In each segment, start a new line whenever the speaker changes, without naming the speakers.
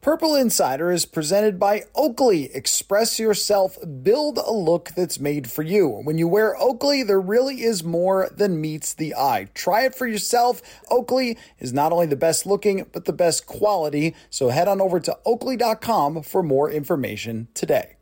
Purple Insider is presented by Oakley. Express yourself, build a look that's made for you. When you wear Oakley, there really is more than meets the eye. Try it for yourself. Oakley is not only the best looking, but the best quality. So head on over to oakley.com for more information today.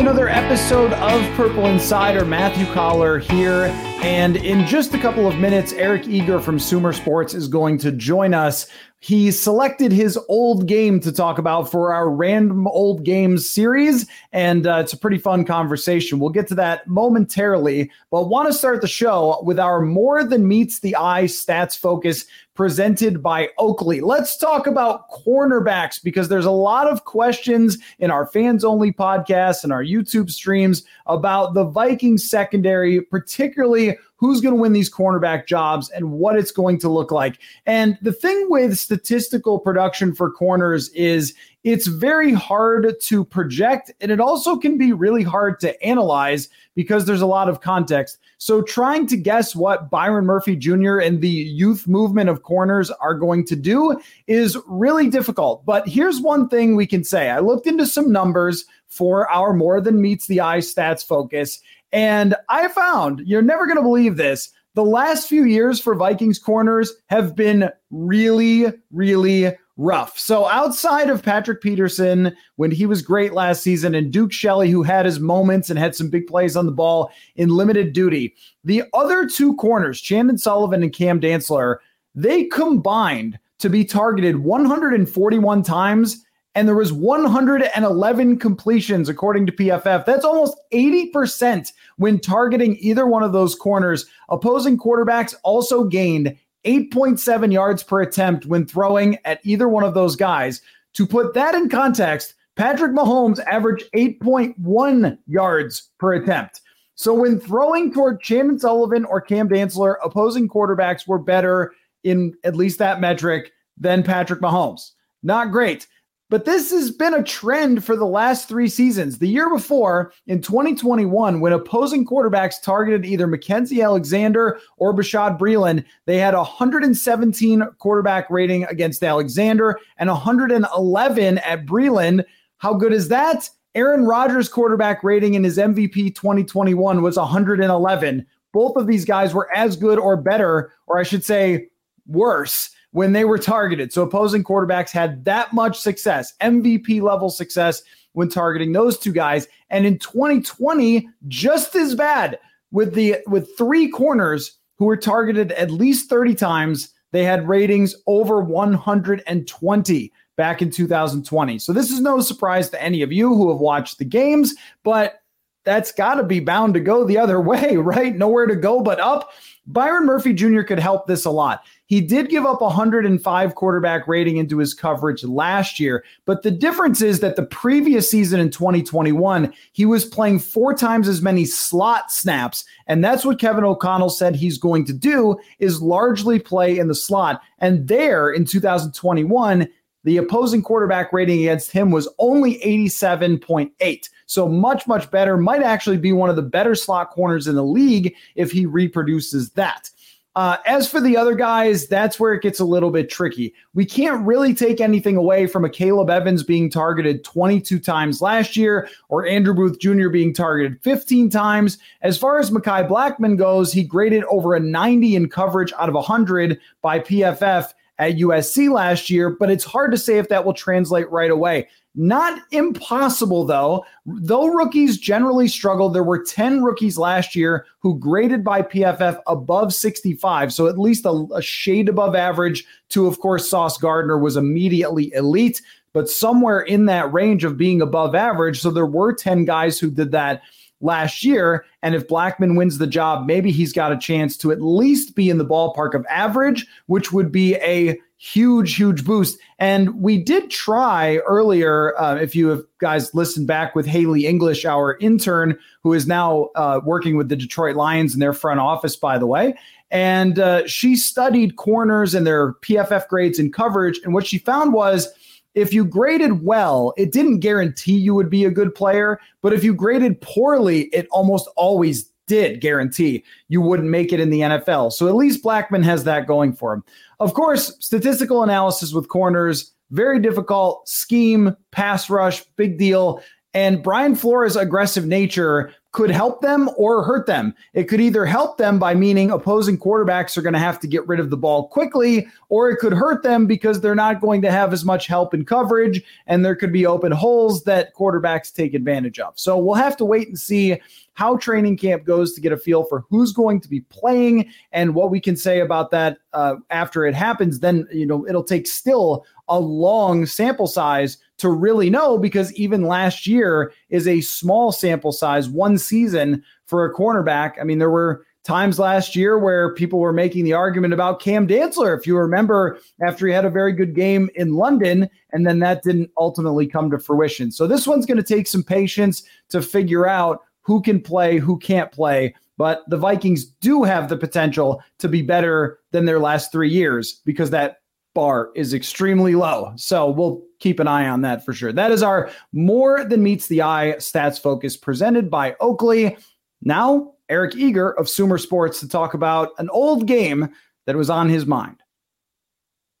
Another episode of Purple Insider. Matthew Coller here. And in just a couple of minutes, Eric Eager from Sumer Sports is going to join us. He selected his old game to talk about for our random old games series, and uh, it's a pretty fun conversation. We'll get to that momentarily, but want to start the show with our more than meets the eye stats focus presented by Oakley. Let's talk about cornerbacks because there's a lot of questions in our fans only podcast and our YouTube streams about the Vikings secondary, particularly who's going to win these cornerback jobs and what it's going to look like. And the thing with statistical production for corners is it's very hard to project and it also can be really hard to analyze because there's a lot of context. So trying to guess what Byron Murphy Jr. and the youth movement of corners are going to do is really difficult. But here's one thing we can say. I looked into some numbers for our more than meets the eye stats focus and I found, you're never going to believe this, the last few years for Vikings corners have been really, really rough. So outside of Patrick Peterson, when he was great last season, and Duke Shelley, who had his moments and had some big plays on the ball in limited duty, the other two corners, Chandon Sullivan and Cam Dantzler, they combined to be targeted 141 times and there was 111 completions according to PFF. That's almost 80% when targeting either one of those corners. Opposing quarterbacks also gained 8.7 yards per attempt when throwing at either one of those guys. To put that in context, Patrick Mahomes averaged 8.1 yards per attempt. So when throwing toward Chandon Sullivan or Cam Dantzler, opposing quarterbacks were better in at least that metric than Patrick Mahomes. Not great. But this has been a trend for the last three seasons. The year before, in 2021, when opposing quarterbacks targeted either Mackensie Alexander or Bashaud Breeland, they had 117 quarterback rating against Alexander and 111 at Breeland. How good is that? Aaron Rodgers' quarterback rating in his MVP 2021 was 111. Both of these guys were as good or better, or I should say, worse when they were targeted. So opposing quarterbacks had that much success, MVP level success when targeting those two guys. And in 2020, just as bad with the with three corners who were targeted at least 30 times. They had ratings over 120 back in 2020. So this is no surprise to any of you who have watched the games, but that's got to be bound to go the other way, right? Nowhere to go but up. Byron Murphy Jr. could help this a lot. He did give up 105 quarterback rating into his coverage last year, but the difference is that the previous season in 2021, he was playing four times as many slot snaps, and that's what Kevin O'Connell said he's going to do is largely play in the slot. And there in 2021, the opposing quarterback rating against him was only 87.8. So much, much better. Might actually be one of the better slot corners in the league if he reproduces that. Uh, as for the other guys, that's where it gets a little bit tricky. We can't really take anything away from a Caleb Evans being targeted 22 times last year or Andrew Booth Jr. being targeted 15 times. As far as Mekhi Blackmon goes, he graded over a 90 in coverage out of 100 by PFF at USC last year, but it's hard to say if that will translate right away. Not impossible, though. Though rookies generally struggle, there were 10 rookies last year who graded by PFF above 65. So at least a, a shade above average, to, of course, Sauce Gardner was immediately elite, but somewhere in that range of being above average. So there were 10 guys who did that last year. And if Blackmon wins the job, maybe he's got a chance to at least be in the ballpark of average, which would be a huge, huge boost. And we did try earlier, uh, if you have guys listened back with Haley English, our intern, who is now uh, working with the Detroit Lions in their front office, by the way. And uh, she studied corners and their PFF grades and coverage. And what she found was if you graded well, it didn't guarantee you would be a good player. But if you graded poorly, it almost always did guarantee you wouldn't make it in the NFL. So at least Blackmon has that going for him. Of course, statistical analysis with corners, very difficult. Scheme, pass rush, big deal. And Brian Flores' aggressive nature could help them or hurt them. It could either help them by meaning opposing quarterbacks are going to have to get rid of the ball quickly, or it could hurt them because they're not going to have as much help in coverage and there could be open holes that quarterbacks take advantage of. So we'll have to wait and see how training camp goes to get a feel for who's going to be playing and what we can say about that uh, after it happens. Then, you know, it'll take still a long sample size to really know because even last year is a small sample size, one season for a cornerback. I mean, there were times last year where people were making the argument about Cam Dantzler, if you remember, after he had a very good game in London, and then that didn't ultimately come to fruition. So this one's going to take some patience to figure out who can play, who can't play. But the Vikings do have the potential to be better than their last three years because that bar is extremely low. So we'll keep an eye on that for sure. That is our more than meets the eye stats focus presented by Oakley. Now, Eric Eager of Sumer Sports to talk about an old game that was on his mind.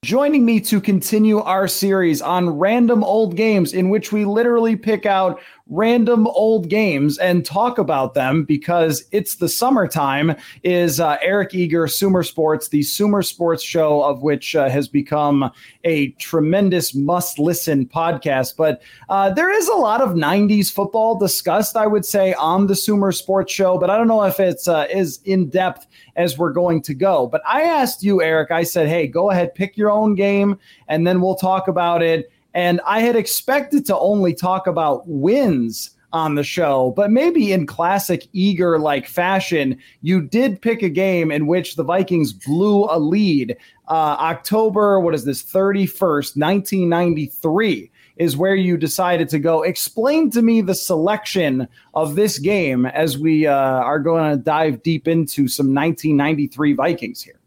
Joining me to continue our series on random old games, in which we literally pick out random old games and talk about them because it's the summertime is uh, Eric Eager, Sumer Sports, the Sumer Sports show of which uh, has become a tremendous must listen podcast. But uh, there is a lot of 90s football discussed, I would say, on the Sumer Sports show, but I don't know if it's uh, as in depth as we're going to go. But I asked you, Eric, I said, hey, go ahead, pick your own game, and then we'll talk about it and I had expected to only talk about wins on the show, but maybe in classic eager like fashion, you did pick a game in which the Vikings blew a lead. Uh, October, what is this, 31st, 1993 is where you decided to go. Explain to me the selection of this game as we uh, are going to dive deep into some 1993 Vikings here.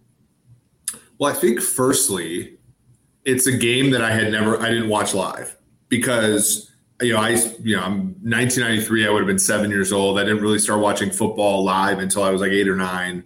Well, I think firstly, it's a game that I had never I didn't watch live because you know I you know I'm 1993 I would have been seven years old I didn't really start watching football live until I was like eight or nine.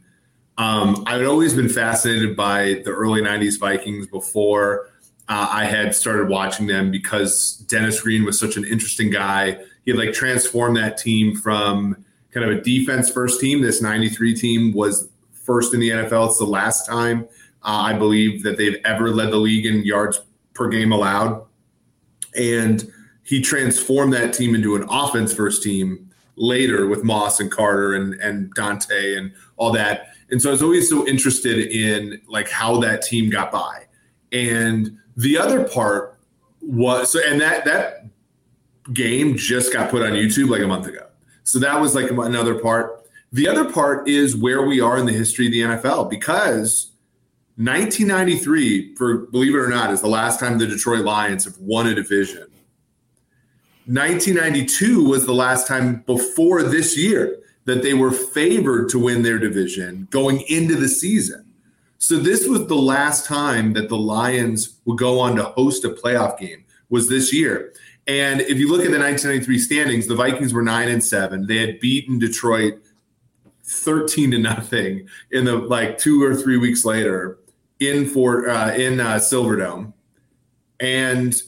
Um, I had always been fascinated by the early 90s Vikings before uh, I had started watching them because Dennis Green was such an interesting guy. He had like transformed that team from kind of a defense first team. This 93 team was first in the NFL. It's the last time uh, I believe that they've ever led the league in yards per game allowed. And he transformed that team into an offense first team later with Moss and Carter and, and Daunte and all that. And so I was always so interested in like how that team got by. And the other part was so and that that game just got put on YouTube like a month ago. So that was like another part. The other part is where we are in the history of the NFL because 1993, for believe it or not, is the last time the Detroit Lions have won a division. 1992 was the last time before this year that they were favored to win their division going into the season. So this was the last time that the Lions would go on to host a playoff game was this year. And if you look at the 1993 standings, the Vikings were 9 and 7. They had beaten Detroit 13 to nothing in the like 2 or 3 weeks later in Fort uh, in uh, Silverdome, and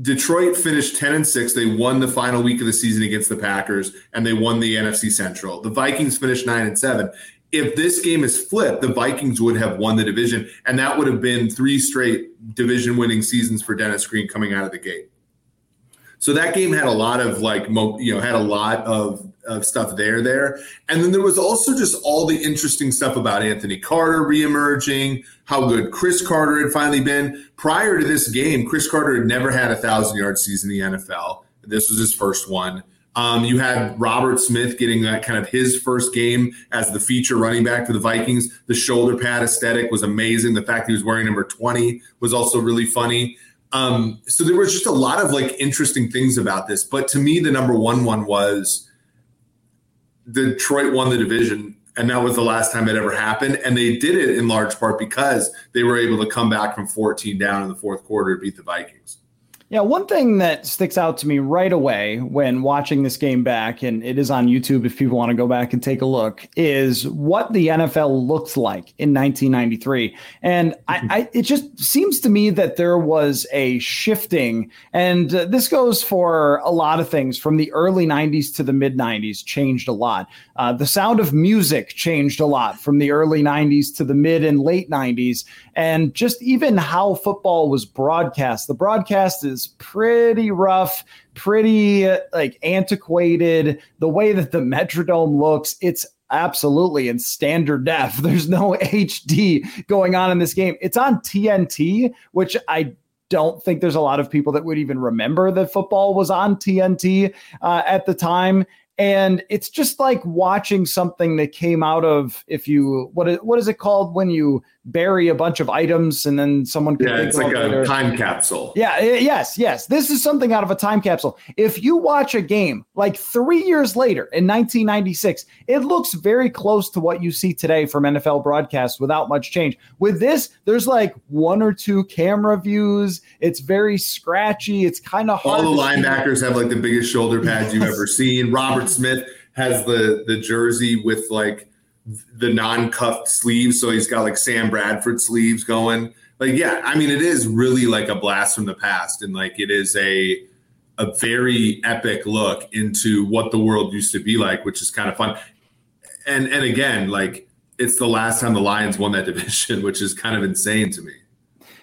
Detroit finished ten and six. They won the final week of the season against the Packers, and they won the NFC Central. The Vikings finished nine and seven. If this game is flipped, the Vikings would have won the division, and that would have been three straight division-winning seasons for Dennis Green coming out of the gate. So that game had a lot of like, you know, had a lot of, of stuff there, there. And then there was also just all the interesting stuff about Anthony Carter reemerging, how good Cris Carter had finally been. Prior to this game, Cris Carter had never had a thousand yard season in the NFL. This was his first one. Um, you had Robert Smith getting that kind of his first game as the feature running back for the Vikings. The shoulder pad aesthetic was amazing. The fact he was wearing number 20 was also really funny. Um, so there was just a lot of like interesting things about this. But to me, the number one one was Detroit won the division and that was the last time it ever happened. And they did it in large part because they were able to come back from 14 down in the fourth quarter to beat the Vikings.
Yeah, one thing that sticks out to me right away when watching this game back, and it is on YouTube if people want to go back and take a look, is what the NFL looked like in 1993. And I, mm-hmm. I, it just seems to me that there was a shifting, and uh, this goes for a lot of things from the early 90s to the mid 90s, changed a lot. Uh, the sound of music changed a lot from the early 90s to the mid and late 90s. And just even how football was broadcast. The broadcast is pretty rough, pretty uh, like antiquated. The way that the Metrodome looks, it's absolutely in standard def. There's no HD going on in this game. It's on TNT, which I don't think there's a lot of people that would even remember that football was on TNT uh, at the time and it's just like watching something that came out of if you what is, what is it called when you bury a bunch of items and then someone
can yeah it's like a later. time capsule.
Yeah yes yes. This is something out of a time capsule. If you watch a game like three years later in 1996 it looks very close to what you see today from nfl broadcasts without much change. With this there's like one or two camera views. It's very scratchy. It's kind of
all the linebackers have like the biggest shoulder pads you've ever seen. Robert smith has the the jersey with like the non-cuffed sleeves, so he's got like Sam Bradford sleeves going. Like, yeah, I mean, it is really like a blast from the past, and like it is a a very epic look into what the world used to be like, which is kind of fun. And and again, like it's the last time the Lions won that division, which is kind of insane to me.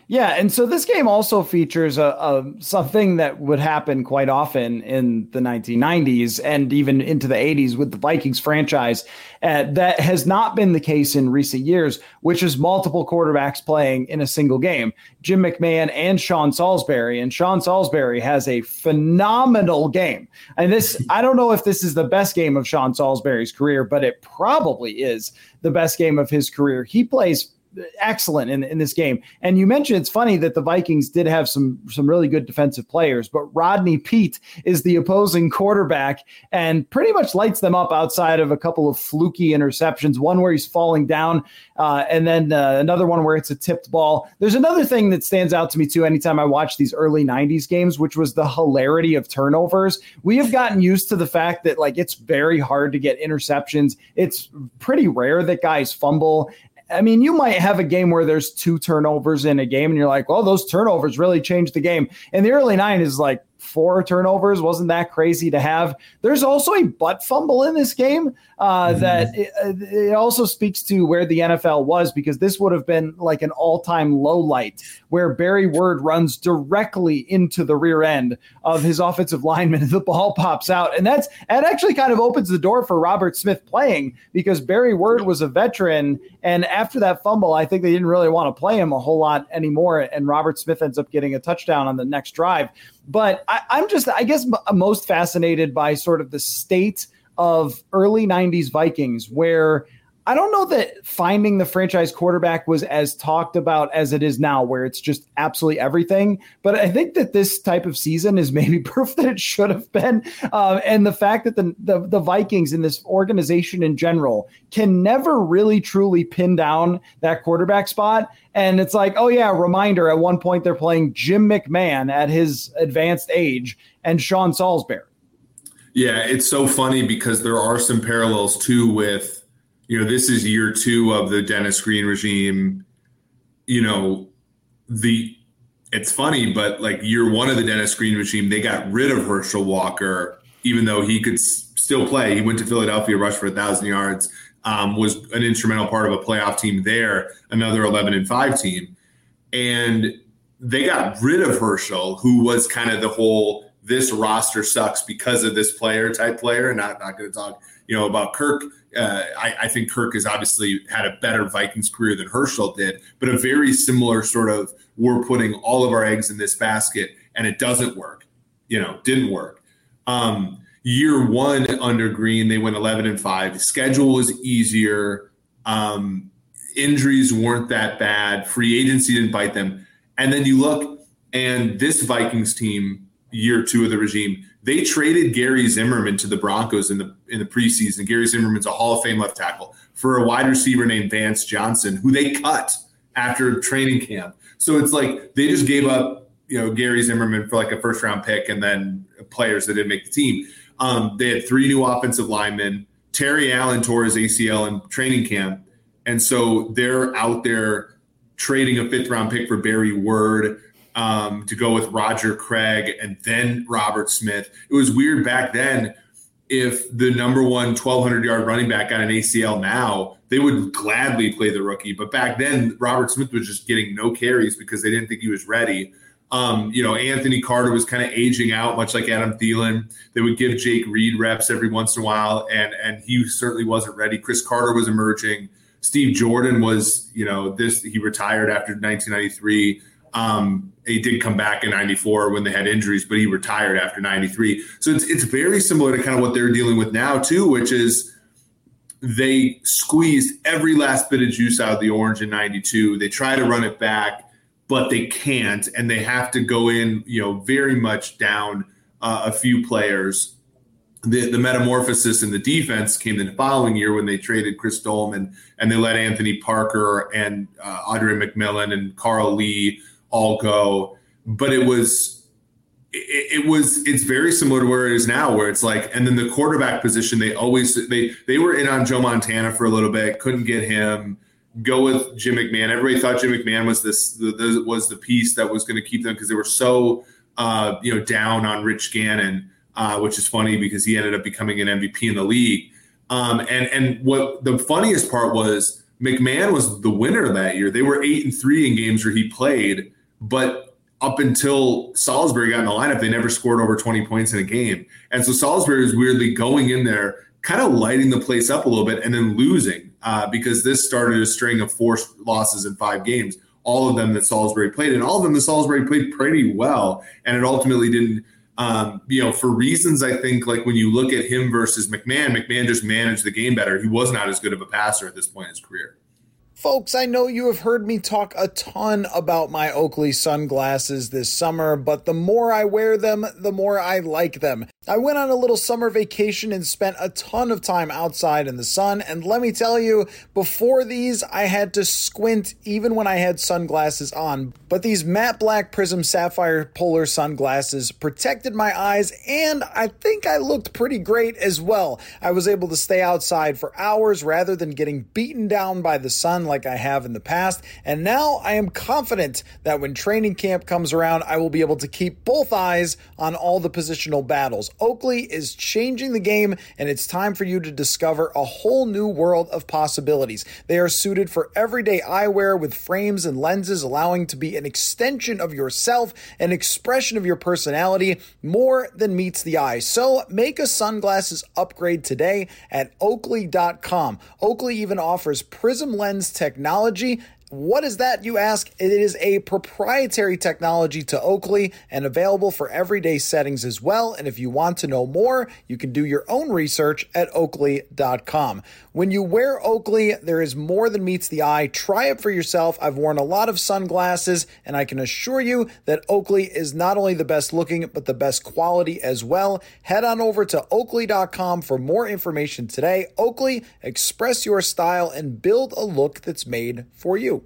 Yeah, and so this game also features a, a, something that would happen quite often in the 1990s and even into the 80s with the Vikings franchise uh, that has not been the case in recent years, which is multiple quarterbacks playing in a single game. Jim McMahon and Sean Salisbury, and Sean Salisbury has a phenomenal game. And this, I don't know if this is the best game of Sean Salisbury's career, but it probably is the best game of his career. He plays excellent in, in this game. And you mentioned it's funny that the Vikings did have some some really good defensive players, but Rodney Peete is the opposing quarterback and pretty much lights them up outside of a couple of fluky interceptions. One where he's falling down, uh, and then uh, another one where it's a tipped ball. There's another thing that stands out to me too. Anytime I watch these early '90s games, which was the hilarity of turnovers. We have gotten used to the fact that like it's very hard to get interceptions. It's pretty rare that guys fumble I mean, you might have a game where there's two turnovers in a game, and you're like, well, those turnovers really changed the game. And the early nine is like, four turnovers wasn't that crazy to have. There's also a butt fumble in this game uh, mm-hmm. that it, it, also speaks to where the NFL was because this would have been like an all-time low light where Barry Word runs directly into the rear end of his offensive lineman and the ball pops out. And that's that actually kind of opens the door for Robert Smith playing because Barry Word was a veteran. And after that fumble, I think they didn't really want to play him a whole lot anymore. And Robert Smith ends up getting a touchdown on the next drive. But I, I'm just, I guess, m- most fascinated by sort of the state of early 90s Vikings where I don't know that finding the franchise quarterback was as talked about as it is now, where it's just absolutely everything. But I think that this type of season is maybe proof that it should have been. Uh, and the fact that the, the, the Vikings and this organization in general can never really truly pin down that quarterback spot. And it's like, oh, yeah, reminder at one point they're playing Jim McMahon at his advanced age and Sean Salisbury.
Yeah, it's so funny because there are some parallels too with you know, this is year two of the Dennis Green regime. You know, the it's funny, but like year one of the Dennis Green regime, they got rid of Herschel Walker, even though he could s- still play. He went to Philadelphia, rushed for a thousand yards, um, was an instrumental part of a playoff team there, another eleven and five team, and they got rid of Herschel, who was kind of the whole this roster sucks because of this player type player. And I'm not going to talk, you know, about Kirk uh, I, I, think Kirk has obviously had a better Vikings career than Herschel did, but a very similar sort of we're putting all of our eggs in this basket and it doesn't work. You know, didn't work. Um, year one under Green, they went 11 and five. Schedule was easier. Um, injuries weren't that bad. Free agency didn't bite them. And then you look, and this Vikings team, year two of the regime, they traded Gary Zimmerman to the Broncos in the in the preseason. Gary Zimmerman's a Hall of Fame left tackle for a wide receiver named Vance Johnson, who they cut after training camp. So it's like they just gave up, you know, Gary Zimmerman for like a first round pick and then players that didn't make the team. Um, they had three new offensive linemen. Terry Allen tore his ACL in training camp. And so they're out there trading a fifth round pick for Barry Word um, to go with Roger Craig and then Robert Smith. It was weird back then. If the number one 1,200 yard running back got an ACL now, they would gladly play the rookie. But back then, Robert Smith was just getting no carries because they didn't think he was ready. Um, you know, Anthony Carter was kind of aging out, much like Adam Thielen. They would give Jake Reed reps every once in a while, and and he certainly wasn't ready. Cris Carter was emerging. Steve Jordan was, you know, this he retired after 1993. Um, he did come back in 94 when they had injuries, but he retired after 93. So it's it's very similar to kind of what they're dealing with now too, which is they squeezed every last bit of juice out of the orange in 92. They try to run it back but they can't, and they have to go in, you know, very much down uh, a few players. The, the metamorphosis in the defense came the following year when they traded Chris Doleman and they let Anthony Parker and uh, McMillian and Carl Lee all go. But it was it, it, was it's very similar to where it is now where it's like and then the quarterback position they always they they were in on Joe Montana for a little bit couldn't get him go with Jim McMahon. Everybody thought Jim McMahon was this the, the, was the piece that was going to keep them because they were so uh, you know down on Rich Gannon, uh, which is funny because he ended up becoming an MVP in the league. Um, and and what the funniest part was McMahon was the winner that year. They were eight and three in games where he played, but up until Salisbury got in the lineup, they never scored over 20 points in a game. And so Salisbury was weirdly going in there, kind of lighting the place up a little bit and then losing uh, because this started a string of four losses in five games, all of them that Salisbury played, and all of them that Salisbury played pretty well, and it ultimately didn't. Um, you know, for reasons I think like when you look at him versus McMahon, McMahon just managed the game better. He was not as good of a passer at this point in his career.
Folks, I know you have heard me talk a ton about my Oakley sunglasses this summer, but the more I wear them, the more I like them. I went on a little summer vacation and spent a ton of time outside in the sun, and let me tell you, before these, I had to squint even when I had sunglasses on. But these matte black prism sapphire polar sunglasses protected my eyes, and I think I looked pretty great as well. I was able to stay outside for hours rather than getting beaten down by the sun like I have in the past. And now I am confident that when training camp comes around, I will be able to keep both eyes on all the positional battles. Oakley is changing the game, and it's time for you to discover a whole new world of possibilities. They are suited for everyday eyewear with frames and lenses, allowing to be an extension of yourself, an expression of your personality, more than meets the eye. So make a sunglasses upgrade today at oakley.com. Oakley even offers prism lens technology. What is that, you ask? It is a proprietary technology to Oakley and available for everyday settings as well. And if you want to know more, you can do your own research at oakley.com. When you wear Oakley, there is more than meets the eye. Try it for yourself. I've worn a lot of sunglasses, and I can assure you that Oakley is not only the best looking, but the best quality as well. Head on over to oakley.com for more information today. Oakley, express your style and build a look that's made for you.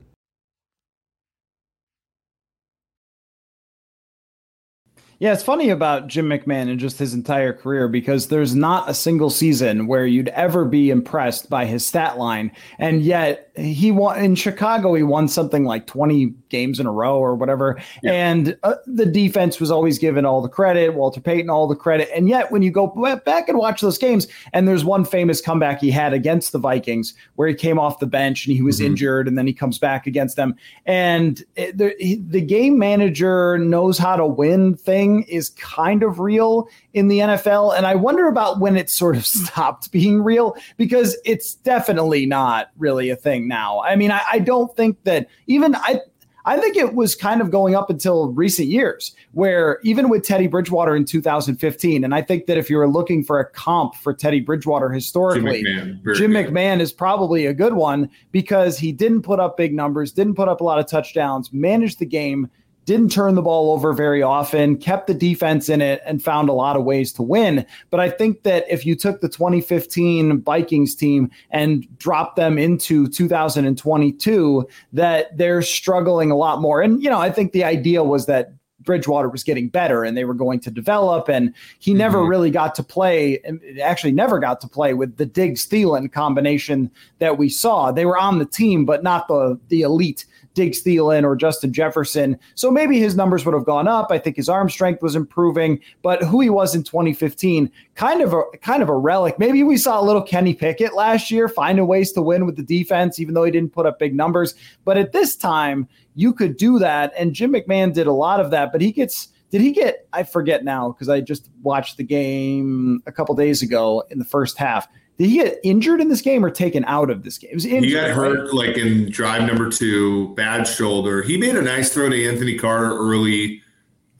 Yeah, it's funny about Jim McMahon and just his entire career because there's not a single season where you'd ever be impressed by his stat line. And yet he won in Chicago, he won something like 20 games in a row or whatever. Yeah. And uh, the defense was always given all the credit, Walter Payton, all the credit. And yet when you go back and watch those games, and there's one famous comeback he had against the Vikings where he came off the bench and he was mm-hmm. injured and then he comes back against them. And it, the, the game manager knows how to win thing thing is kind of real in the NFL. And I wonder about when it sort of stopped being real because it's definitely not really a thing now. I mean, I, I don't think that even I. I think it was kind of going up until recent years, where even with Teddy Bridgewater in 2015, and I think that if you were looking for a comp for Teddy Bridgewater historically, Jim McMahon, Jim McMahon is probably a good one because he didn't put up big numbers, didn't put up a lot of touchdowns, managed the game didn't turn the ball over very often, kept the defense in it, and found a lot of ways to win. But I think that if you took the 2015 Vikings team and dropped them into 2022, that they're struggling a lot more. And, you know, I think the idea was that Bridgewater was getting better and they were going to develop. And he never mm-hmm. really got to play, actually, never got to play with the Diggs Thielen combination that we saw. They were on the team, but not the, the elite Diggs Thielen or Justin Jefferson. So maybe his numbers would have gone up. I think his arm strength was improving, but who he was in 2015, kind of a kind of a relic. Maybe we saw a little Kenny Pickett last year, finding ways to win with the defense, even though he didn't put up big numbers. But at this time, you could do that. And Jim McMahon did a lot of that, but he gets did he get I forget now because I just watched the game a couple days ago in the first half. Did he get injured in this game or taken out of this game? Injured,
he got hurt right? like in drive number two, bad shoulder. He made a nice throw to Anthony Carter early.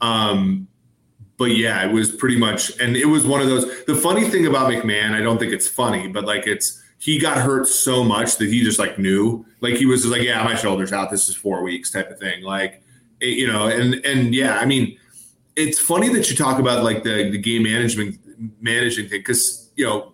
Um, but yeah, it was pretty much, and it was one of those. The funny thing about McMahon, I don't think it's funny, but like it's he got hurt so much that he just like knew, like he was like, yeah, my shoulder's out. This is four weeks type of thing. Like, it, you know, and and yeah, I mean, it's funny that you talk about like the the game management managing thing because you know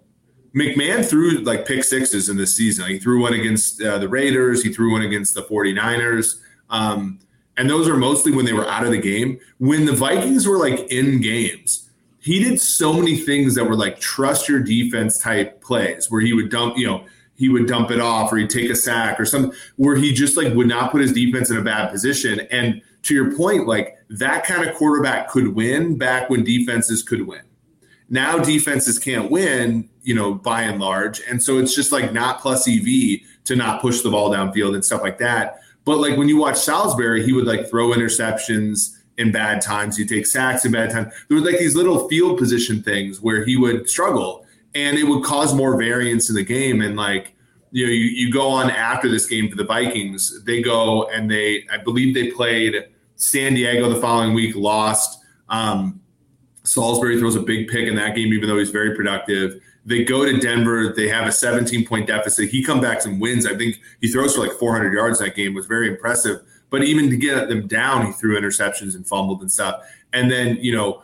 McMahon threw like pick sixes in this season. He threw one against uh, the Raiders. He threw one against the 49ers. Um, and those are mostly when they were out of the game. When the Vikings were like in games, he did so many things that were like trust your defense type plays where he would dump, you know, he would dump it off or he'd take a sack or something where he just like would not put his defense in a bad position. And to your point, like that kind of quarterback could win back when defenses could win. Now defenses can't win, you know, by and large. And so it's just like not plus EV to not push the ball downfield and stuff like that. But like when you watch Salisbury, he would like throw interceptions in bad times. He'd take sacks in bad times. There were like these little field position things where he would struggle and it would cause more variance in the game. And like, you know, you, you go on after this game for the Vikings, they go and they, I believe they played San Diego the following week, lost. Um, Salisbury throws a big pick in that game, even though he's very productive. They go to Denver. They have a 17 point deficit. He comes back and wins. I think he throws for like 400 yards that game. was very impressive. But even to get them down, he threw interceptions and fumbled and stuff. And then you know,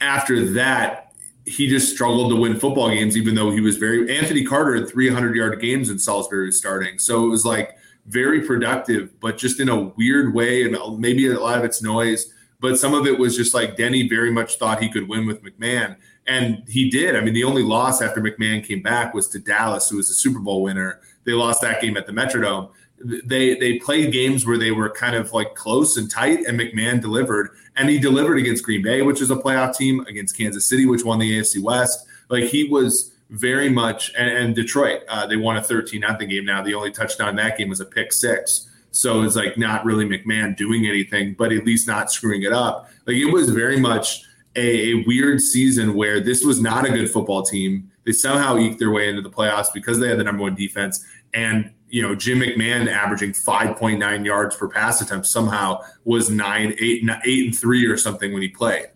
after that, he just struggled to win football games, even though he was very. Anthony Carter had 300 yard games in Salisbury starting, so it was like very productive, but just in a weird way, and uh, maybe a lot of it's noise but some of it was just like Denny very much thought he could win with McMahon. And he did. I mean, the only loss after McMahon came back was to Dallas, who was a Super Bowl winner. They lost that game at the Metrodome. They they played games where they were kind of like close and tight, and McMahon delivered. And he delivered against Green Bay, which is a playoff team, against Kansas City, which won the AFC West. Like he was very much, and, and Detroit, uh, they won a 13 nothing game. Now the only touchdown in that game was a pick six. So it's like not really McMahon doing anything, but at least not screwing it up. Like it was very much a, a, weird season where this was not a good football team. They somehow eked their way into the playoffs because they had the number one defense. And, you know, Jim McMahon averaging 5.9 yards per pass attempt somehow was nine, eight, eight and three or something when he played.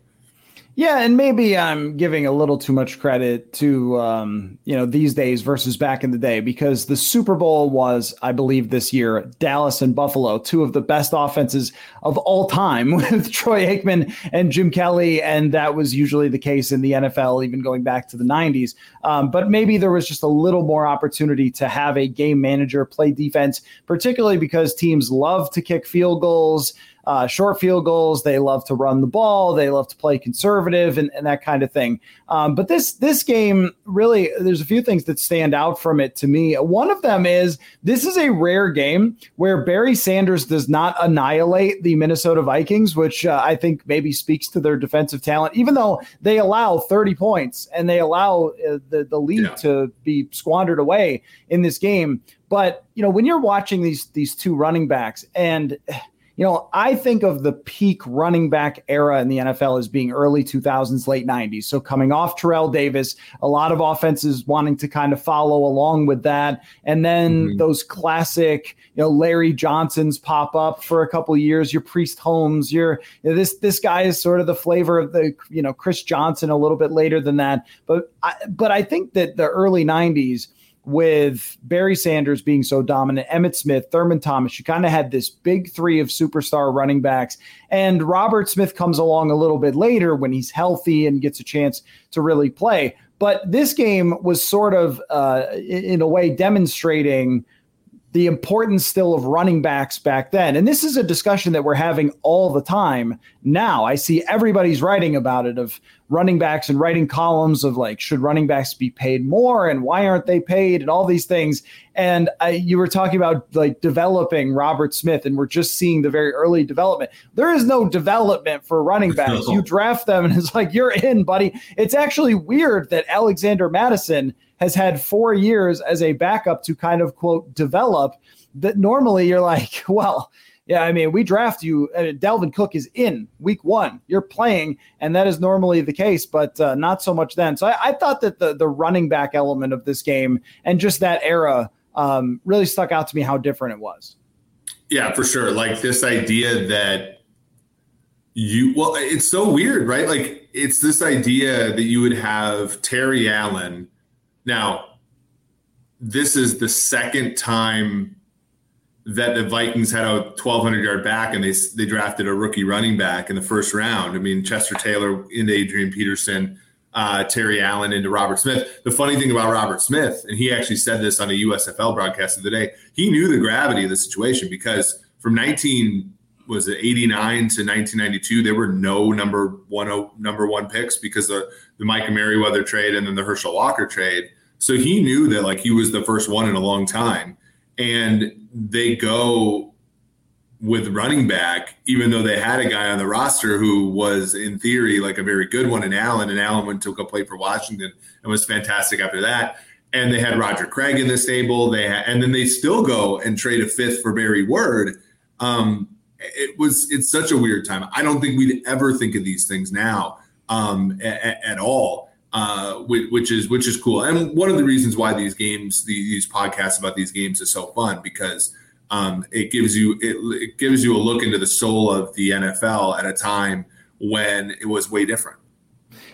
Yeah, and maybe I'm giving a little too much credit to um, you know these days versus back in the day because the Super Bowl was, I believe, this year Dallas and Buffalo, two of the best offenses of all time with Troy Aikman and Jim Kelly, and that was usually the case in the NFL, even going back to the '90s. Um, but maybe there was just a little more opportunity to have a game manager play defense, particularly because teams love to kick field goals uh, short field goals. They love to run the ball. They love to play conservative and, and that kind of thing. Um, but this this game really, there's a few things that stand out from it to me. One of them is this is a rare game where Barry Sanders does not annihilate the Minnesota Vikings, which uh, I think maybe speaks to their defensive talent. Even though they allow 30 points and they allow uh, the the lead yeah. to be squandered away in this game. But you know when you're watching these these two running backs and you know, I think of the peak running back era in the NFL as being early 2000s, late 90s. So coming off Terrell Davis, a lot of offenses wanting to kind of follow along with that. And then mm-hmm. those classic, you know, Larry Johnsons pop up for a couple years, your Priest Holmes, your you know, this this guy is sort of the flavor of the, you know, Chris Johnson a little bit later than that. But I, but I think that the early 90s with Barry Sanders being so dominant, Emmitt Smith, Thurman Thomas, you kind of had this big three of superstar running backs. And Robert Smith comes along a little bit later when he's healthy and gets a chance to really play. But this game was sort of, uh, in a way, demonstrating the importance still of running backs back then. And this is a discussion that we're having all the time now. I see everybody's writing about it of running backs and writing columns of like, should running backs be paid more and why aren't they paid and all these things. And I, you were talking about like developing Robert Smith, and we're just seeing the very early development. There is no development for running backs. You draft them, and it's like, you're in, buddy. It's actually weird that Alexander Mattison has had four years as a backup to kind of quote develop that normally you're like, well, yeah, I mean, we draft you. Uh, Dalvin Cook is in week one. You're playing, and that is normally the case, but uh, not so much then. So I, I, thought that the the running back element of this game and just that era um, really stuck out to me how different it was.
Yeah, for sure. Like this idea that you well, it's so weird, right? Like it's this idea that you would have Terry Allen now, this is the second time that the Vikings had a 1,200 yard back and they they drafted a rookie running back in the first round. I mean, Chester Taylor into Adrian Peterson, uh, Terry Allen into Robert Smith. The funny thing about Robert Smith, and he actually said this on a USFL broadcast the day, he knew the gravity of the situation because from 19 was it 89 to 1992 there were no number one number one picks because the the Micah Merriweather trade and then the Herschel Walker trade. So he knew that like he was the first one in a long time. And they go with running back, even though they had a guy on the roster who was in theory like a very good one in Allen, and Allen went to go play for Washington and was fantastic after that. And they had Roger Craig in the stable. They had, and then they still go and trade a fifth for Barry Word. Um, it was it's such a weird time. I don't think we'd ever think of these things now um, at, at all uh, which is which is cool. And one of the reasons why these games, these podcasts about these games, is so fun because um, it gives you it, it gives you a look into the soul of the NFL at a time when it was way different.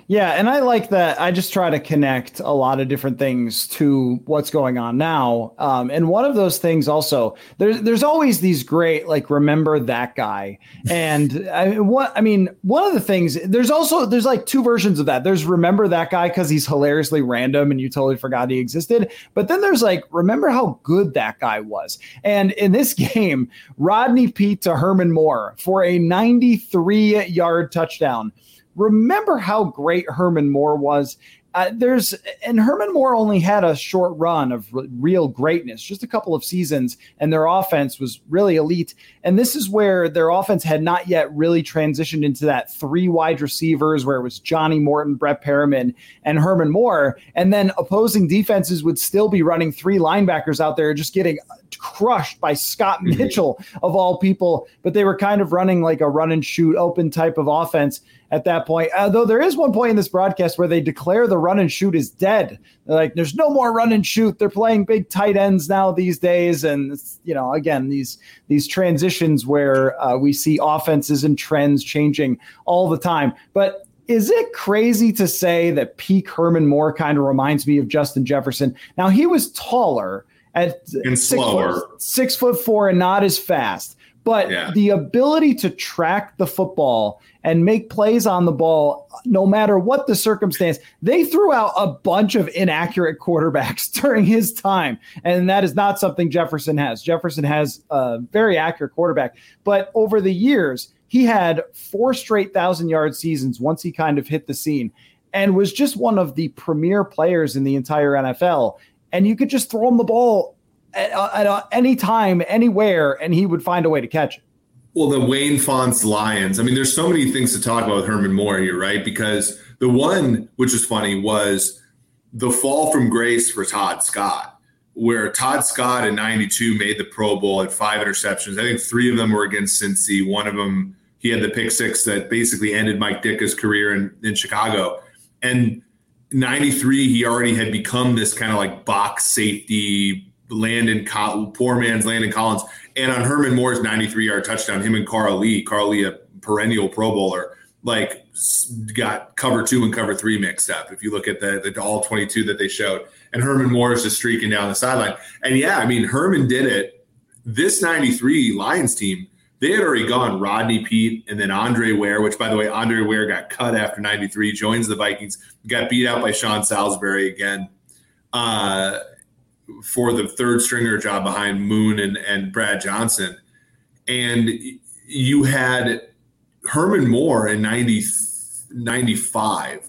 Yeah, and I like that. I just try to connect a lot of different things to what's going on now. Um, and one of those things also, there's there's always these great like remember that guy. And I, what I mean, one of the things there's also there's like two versions of that. There's remember that guy because he's hilariously random and you totally forgot he existed. But then there's like remember how good that guy was. And in this game, Rodney Peete to Herman Moore for a 93 yard touchdown remember how great Herman Moore was. Uh, there's and Herman Moore only had a short run of r- real greatness, just a couple of seasons, and their offense was really elite. And this is where their offense had not yet really transitioned into that three wide receivers, where it was Johnny Morton, Brett Perriman, and Herman Moore. And then opposing defenses would still be running three linebackers out there, just getting crushed by Scott mm-hmm. Mitchell of all people. But they were kind of running like a run and shoot open type of offense at that point. Although there is one point in this broadcast where they declare the run and shoot is dead. They're like, there's no more run and shoot. They're playing big tight ends now these days, and you know, again, these these transitions where uh, we see offenses and trends changing all the time. But is it crazy to say that peak Herman Moore kind of reminds me of Justin Jefferson? Now he was taller at
and
six
slower,
foot, six foot four, and not as fast. But yeah. the ability to track the football and make plays on the ball, no matter what the circumstance, they threw out a bunch of inaccurate quarterbacks during his time. And that is not something Jefferson has. Jefferson has a very accurate quarterback. But over the years, he had four straight thousand yard seasons once he kind of hit the scene and was just one of the premier players in the entire NFL. And you could just throw him the ball at, at uh, any time, anywhere, and he would find a way to catch it.
Well, the Wayne Fontes Lions. I mean, there's so many things to talk about with Herman Moore here, right? Because the one which was funny was the fall from grace for Todd Scott where Todd Scott in 92 made the Pro Bowl at five interceptions. I think three of them were against Cincy. One of them, he had the pick six that basically ended Mike Ditka's career in, in Chicago. And 93, he already had become this kind of like box safety, Landon, poor man's Landon Collins. And on Herman Moore's 93 yard touchdown, him and Carl Lee, Carl Lee, a perennial Pro Bowler, like got cover two and cover three mixed up. If you look at the, the all 22 that they showed, and Herman Moore is just streaking down the sideline. And yeah, I mean, Herman did it. This 93 Lions team, they had already gone Rodney Peete and then Andre Ware, which by the way, Andre Ware got cut after 93, joins the Vikings, got beat out by Sean Salisbury again uh, for the third stringer job behind Moon and, and Brad Johnson. And you had Herman Moore in 90, 95,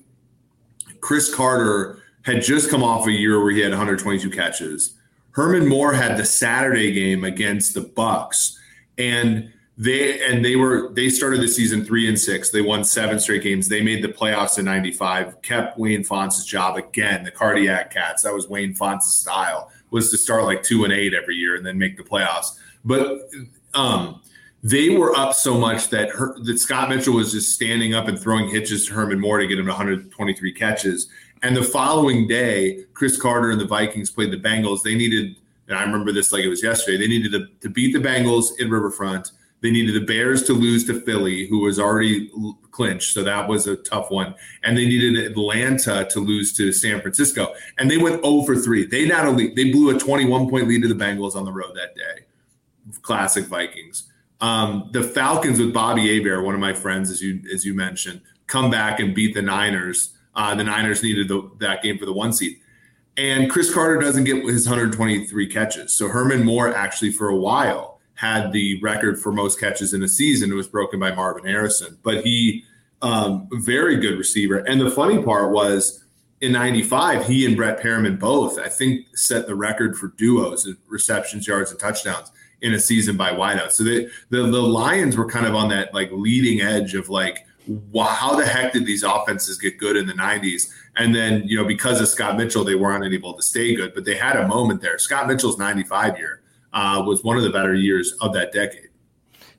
Cris Carter had just come off a year where he had 122 catches. Herman Moore had the Saturday game against the Bucks, and they and they were they started the season three and six. They won seven straight games. They made the playoffs in '95. Kept Wayne Fontes' job again. The cardiac cats. That was Wayne Fontes' style was to start like two and eight every year and then make the playoffs. But um, they were up so much that her, that Scott Mitchell was just standing up and throwing hitches to Herman Moore to get him 123 catches. And the following day, Cris Carter and the Vikings played the Bengals. They needed, and I remember this like it was yesterday. They needed to, to beat the Bengals in Riverfront. They needed the Bears to lose to Philly, who was already clinched, so that was a tough one. And they needed Atlanta to lose to San Francisco, and they went 0 for 3. They not only they blew a 21 point lead to the Bengals on the road that day. Classic Vikings. Um, the Falcons with Bobby Hebert, one of my friends, as you as you mentioned, come back and beat the Niners. Uh, the Niners needed the, that game for the one seed. And Cris Carter doesn't get his 123 catches. So Herman Moore actually, for a while, had the record for most catches in a season. It was broken by Marvin Harrison, but he, um, very good receiver. And the funny part was in 95, he and Brett Perriman both, I think, set the record for duos, receptions, yards, and touchdowns in a season by wideout. So they, the the Lions were kind of on that like leading edge of like, how the heck did these offenses get good in the 90s? And then, you know, because of Scott Mitchell, they weren't able to stay good, but they had a moment there. Scott Mitchell's 95 year uh, was one of the better years of that decade.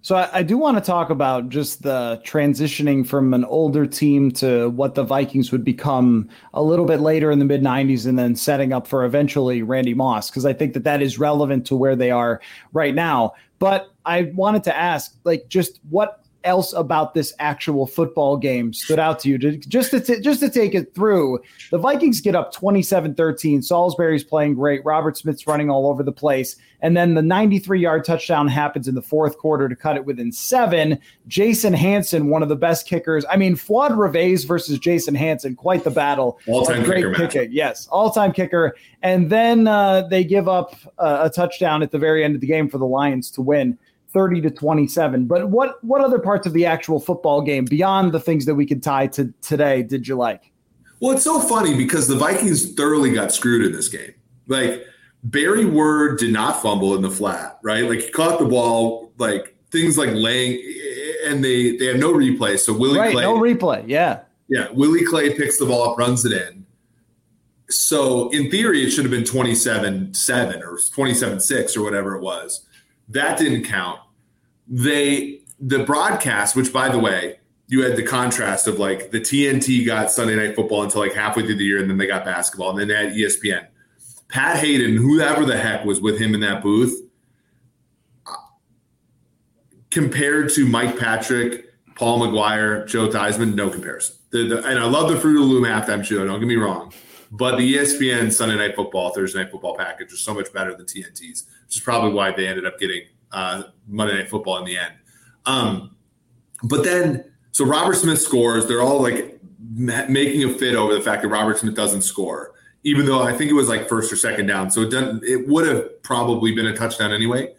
So I, I, do want to talk about just the transitioning from an older team to what the Vikings would become a little bit later in the mid 90s and then setting up for eventually Randy Moss because I think that that is relevant to where they are right now. But I wanted to ask like just what else about this actual football game stood out to you? To, just to t- just to take it through, the Vikings get up 27-13. Salisbury's playing great. Robert Smith's running all over the place. And then the 93-yard touchdown happens in the fourth quarter to cut it within seven. Jason Hanson, one of the best kickers. I mean, Fuad Reveiz versus Jason Hanson, quite the battle.
All-time
great
kicker
kicker. Yes, all-time kicker. And then uh, they give up uh, a touchdown at the very end of the game for the Lions to win. 30 to 27. But what what other parts of the actual football game beyond the things that we could tie to today did you like?
Well, it's so funny because the Vikings thoroughly got screwed in this game. Like Barry Word did not fumble in the flat, right? Like he caught the ball, like things like laying, and they they have no replay. So Willie
right,
Clay,
no replay, yeah,
yeah. Willie Clay picks the ball up, runs it in. So in theory, it should have been 27-7 or 27-6 or whatever it was. That didn't count they the broadcast, which by the way, you had the contrast of like the TNT got Sunday Night Football until like halfway through the year, and then they got basketball, and then they had ESPN. Pat Haden, whoever the heck was with him in that booth, compared to Mike Patrick, Paul Maguire, Joe Theismann, no comparison. The, the, and I love the Fruit of the Loom halftime show. Don't get me wrong, but the ESPN Sunday Night Football, Thursday Night Football package was so much better than TNT's, which is probably why they ended up getting uh, Monday Night Football in the end. Um, but then, so Robert Smith scores. They're all like making a fit over the fact that Robert Smith doesn't score, even though I think it was like first or second down. So it doesn't. It would have probably been a touchdown anyway.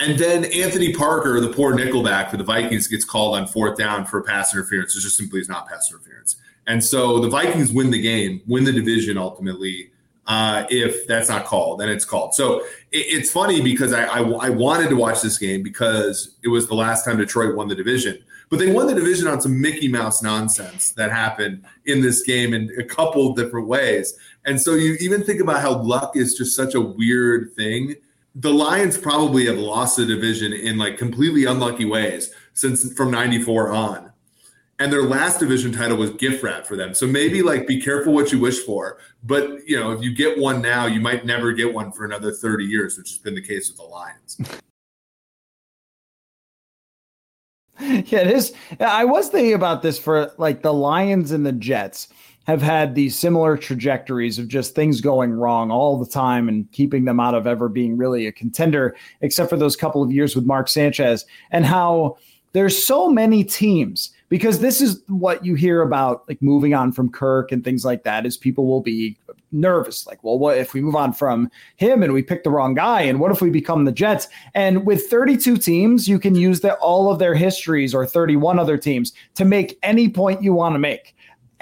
And then Anthony Parker, the poor nickelback for the Vikings, gets called on fourth down for pass interference. It just simply is not pass interference. And so the Vikings win the game, win the division ultimately uh, if that's not called, then it's called. So it, it's funny because I, I, I wanted to watch this game because it was the last time Detroit won the division, but they won the division on some Mickey Mouse nonsense that happened in this game in a couple different ways. And so you even think about how luck is just such a weird thing. The Lions probably have lost the division in like completely unlucky ways since from 94 on. And their last division title was gift wrap for them. So maybe like be careful what you wish for. But you know, if you get one now, you might never get one for another 30 years, which has been the case with the Lions.
yeah, it is. I was thinking about this for like the Lions and the Jets have had these similar trajectories of just things going wrong all the time and keeping them out of ever being really a contender, except for those couple of years with Mark Sanchez, and how there's so many teams because this is what you hear about like moving on from Kirk and things like that is people will be nervous like well what if we move on from him and we pick the wrong guy and what if we become the Jets? And with 32 teams you can use all of their histories or 31 other teams to make any point you want to make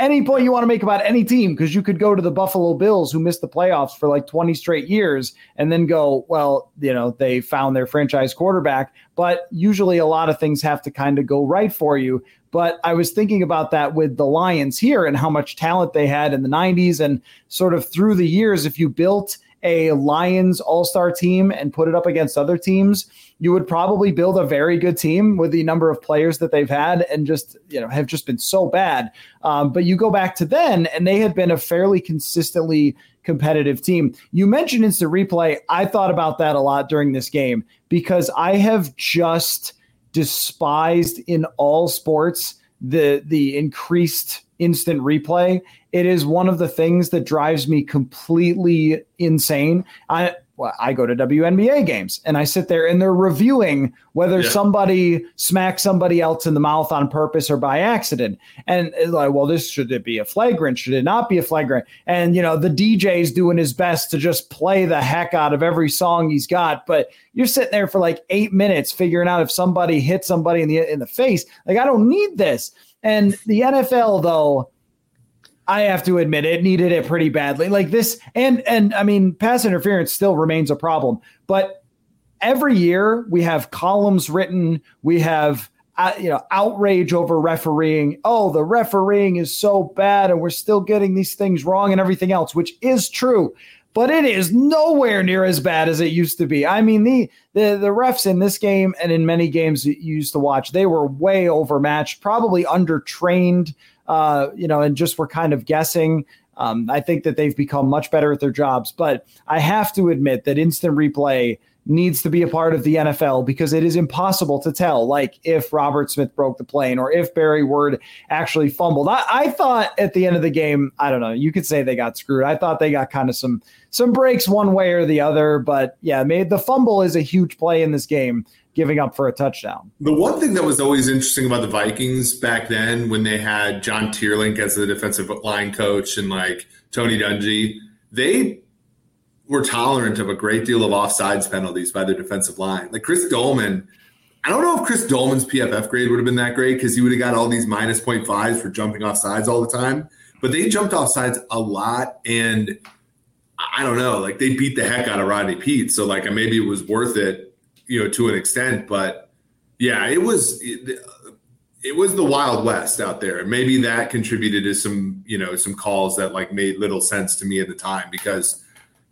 any point you want to make about any team because you could go to the Buffalo Bills who missed the playoffs for like 20 straight years and then go, well, you know, they found their franchise quarterback. But usually a lot of things have to kind of go right for you. But I was thinking about that with the Lions here and how much talent they had in the 90s and sort of through the years, if you built a Lions all star team and put it up against other teams, you would probably build a very good team with the number of players that they've had and just, you know, have just been so bad. Um, but you go back to then, and they had been a fairly consistently competitive team. You mentioned instant replay. I thought about that a lot during this game because I have just despised in all sports the the increased instant replay. It is one of the things that drives me completely insane. I well, I go to WNBA games and I sit there and they're reviewing whether yeah. somebody smacked somebody else in the mouth on purpose or by accident. And uh, like, well, this should it be a flagrant? Should it not be a flagrant? And you know, the DJ's doing his best to just play the heck out of every song he's got, but you're sitting there for like eight minutes figuring out if somebody hit somebody in the in the face. Like, I don't need this. And the NFL, though, I have to admit it needed it pretty badly. Like this, and and I mean, pass interference still remains a problem. But every year we have columns written, we have uh, you know outrage over refereeing. Oh, the refereeing is so bad, and we're still getting these things wrong and everything else, which is true. But it is nowhere near as bad as it used to be. I mean, the the the refs in this game and in many games that you used to watch, they were way overmatched, probably undertrained uh, you know, and just were kind of guessing. Um, I think that they've become much better at their jobs, but I have to admit that instant replay needs to be a part of the NFL because it is impossible to tell, like if Robert Smith broke the plane or if Barry Word actually fumbled. I, I, thought at the end of the game, I don't know, you could say they got screwed. I thought they got kind of some some breaks one way or the other, but yeah, made the fumble is a huge play in this game giving up for a touchdown.
The one thing that was always interesting about the Vikings back then when they had John Teerlinck as the defensive line coach and like Tony Dungy, they were tolerant of a great deal of offsides penalties by their defensive line. Like Chris Doleman, I don't know if Chris Doleman's PFF grade would have been that great because he would have got all these minus 0.5s for jumping off sides all the time. But they jumped off sides a lot and I don't know, like they beat the heck out of Rodney Peete. So like maybe it was worth it you know, to an extent. But yeah, it was it, it was the Wild West out there. and Maybe that contributed to some, you know, some calls that like made little sense to me at the time because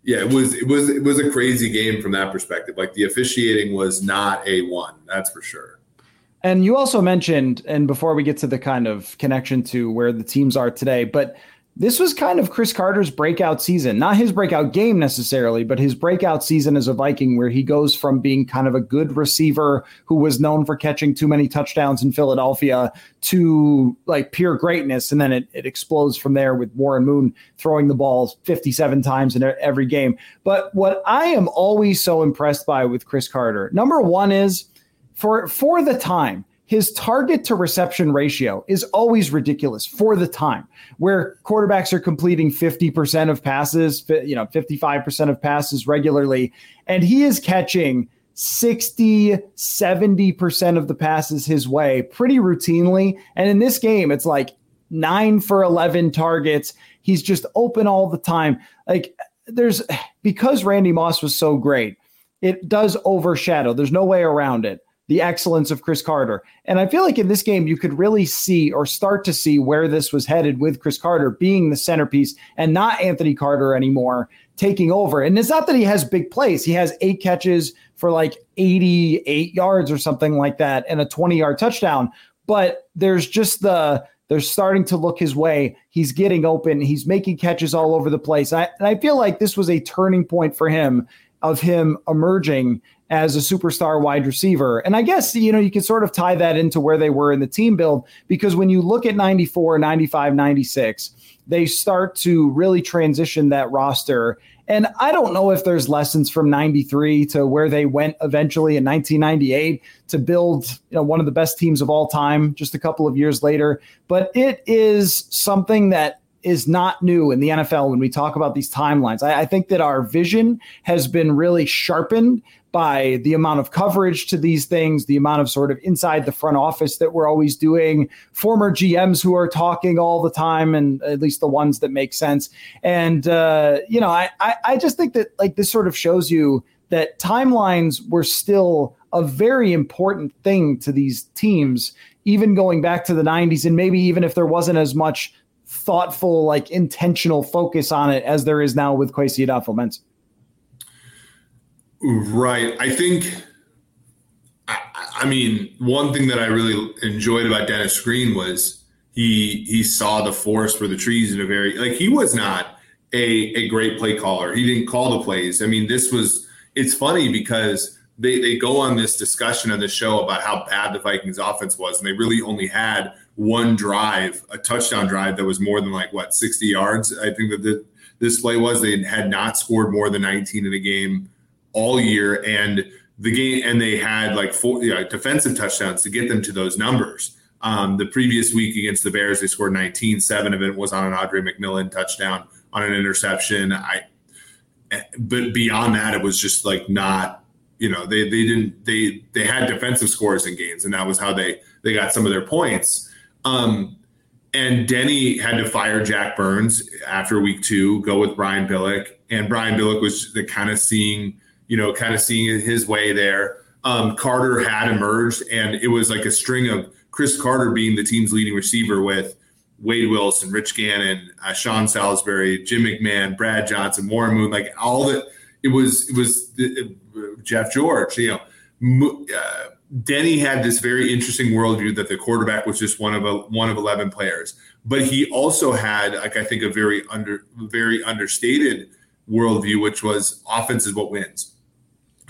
yeah, it was it was it was a crazy game from that perspective. Like the officiating was not a one, that's for sure.
And you also mentioned, and before we get to the kind of connection to where the teams are today, but this was kind of Cris Carter's breakout season. Not his breakout game necessarily, but his breakout season as a Viking, where he goes from being kind of a good receiver who was known for catching too many touchdowns in Philadelphia to like pure greatness. And then it, it explodes from there with Warren Moon throwing the ball 57 times in every game. But what I am always so impressed by with Cris Carter, number one is for for the time his target to reception ratio is always ridiculous for the time where quarterbacks are completing 50% of passes, you know, 55% of passes regularly, and he is catching 60, 70% of the passes his way pretty routinely. And in this game, it's like nine for 11 targets. He's just open all the time. Like, there's because Randy Moss was so great, it does overshadow. There's no way around it the excellence of Cris Carter. And I feel like in this game, you could really see or start to see where this was headed with Cris Carter being the centerpiece and not Anthony Carter anymore taking over. And it's not that he has big plays, he has eight catches for like 88 yards or something like that and a 20 yard touchdown. But there's just the they're starting to look his way. He's getting open. He's making catches all over the place. I, and I feel like this was a turning point for him of him emerging as a superstar wide receiver. And I guess, you know, you can sort of tie that into where they were in the team build because when you look at 94, 95, 96, they start to really transition that roster. And I don't know if there's lessons from 93 to where they went eventually in 1998 to build, you know, one of the best teams of all time just a couple of years later, but it is something that is not new in the NFL when we talk about these timelines. I, I, think that our vision has been really sharpened by the amount of coverage to these things, the amount of sort of inside the front office that we're always doing, former GMs who are talking all the time, and at least the ones that make sense. And, uh, you know, I, I, I just think that like this sort of shows you that timelines were still a very important thing to these teams, even going back to the 90s. And maybe even if there wasn't as much thoughtful, like intentional focus on it as there is now with Kwesi Adofo-Mensah.
Right. I think, I, I, mean, one thing that I really enjoyed about Dennis Green was he he saw the forest for the trees in a very like he was not a a great play caller. He didn't call the plays. I mean, this was it's funny because they they go on this discussion on the show about how bad the Vikings offense was, and they really only had one drive, a touchdown drive that was more than like what 60 yards. I think that the, this play was they had not scored more than 19 in a game all year, and the game and they had like four you know, defensive touchdowns to get them to those numbers. Um, the previous week against the Bears, they scored 19. Seven of it was on an Audray McMillian touchdown on an interception. I, but beyond that, it was just like not, you know, they they didn't they they had defensive scores in games, and that was how they they got some of their points. Um, and Denny had to fire Jack Burns after week two, go with Brian Billick, and Brian Billick was the kind of seeing you know, kind of seeing his way there. Um, Carter had emerged, and it was like a string of Cris Carter being the team's leading receiver with Wade Wilson, Rich Gannon, uh, Sean Salisbury, Jim McMahon, Brad Johnson, Warren Moon, like all that. It was it was uh, Jeff George. You know, uh, Denny had this very interesting worldview that the quarterback was just one of a one of eleven players, but he also had like I think a very under very understated worldview, which was offense is what wins.